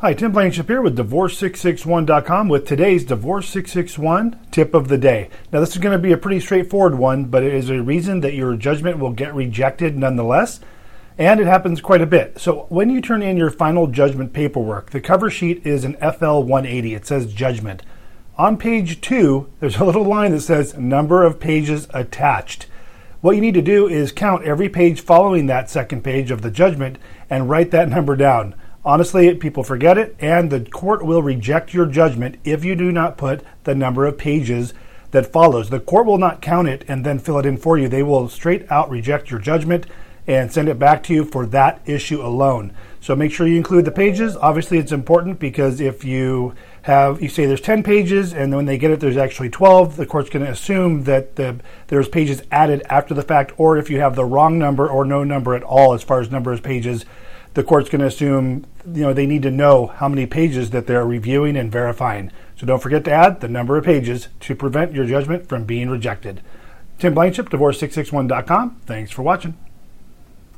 Hi, Tim Blankenship here with Divorce661.com with today's Divorce 661 tip of the day. Now, this is going to be a pretty straightforward one, but it is a reason that your judgment will get rejected nonetheless, and it happens quite a bit. So, when you turn in your final judgment paperwork, the cover sheet is an FL 180. It says judgment. On page two, there's a little line that says number of pages attached. What you need to do is count every page following that second page of the judgment and write that number down. Honestly, people forget it, and the court will reject your judgment if you do not put the number of pages that follows. The court will not count it and then fill it in for you. They will straight out reject your judgment and send it back to you for that issue alone. So make sure you include the pages. Obviously, it's important because if you have you say there's 10 pages and then when they get it there's actually 12, the court's going to assume that the, there's pages added after the fact, or if you have the wrong number or no number at all as far as number of pages the court's going to assume you know they need to know how many pages that they're reviewing and verifying. So don't forget to add the number of pages to prevent your judgment from being rejected. Tim Blankenship, divorce661.com. Thanks for watching.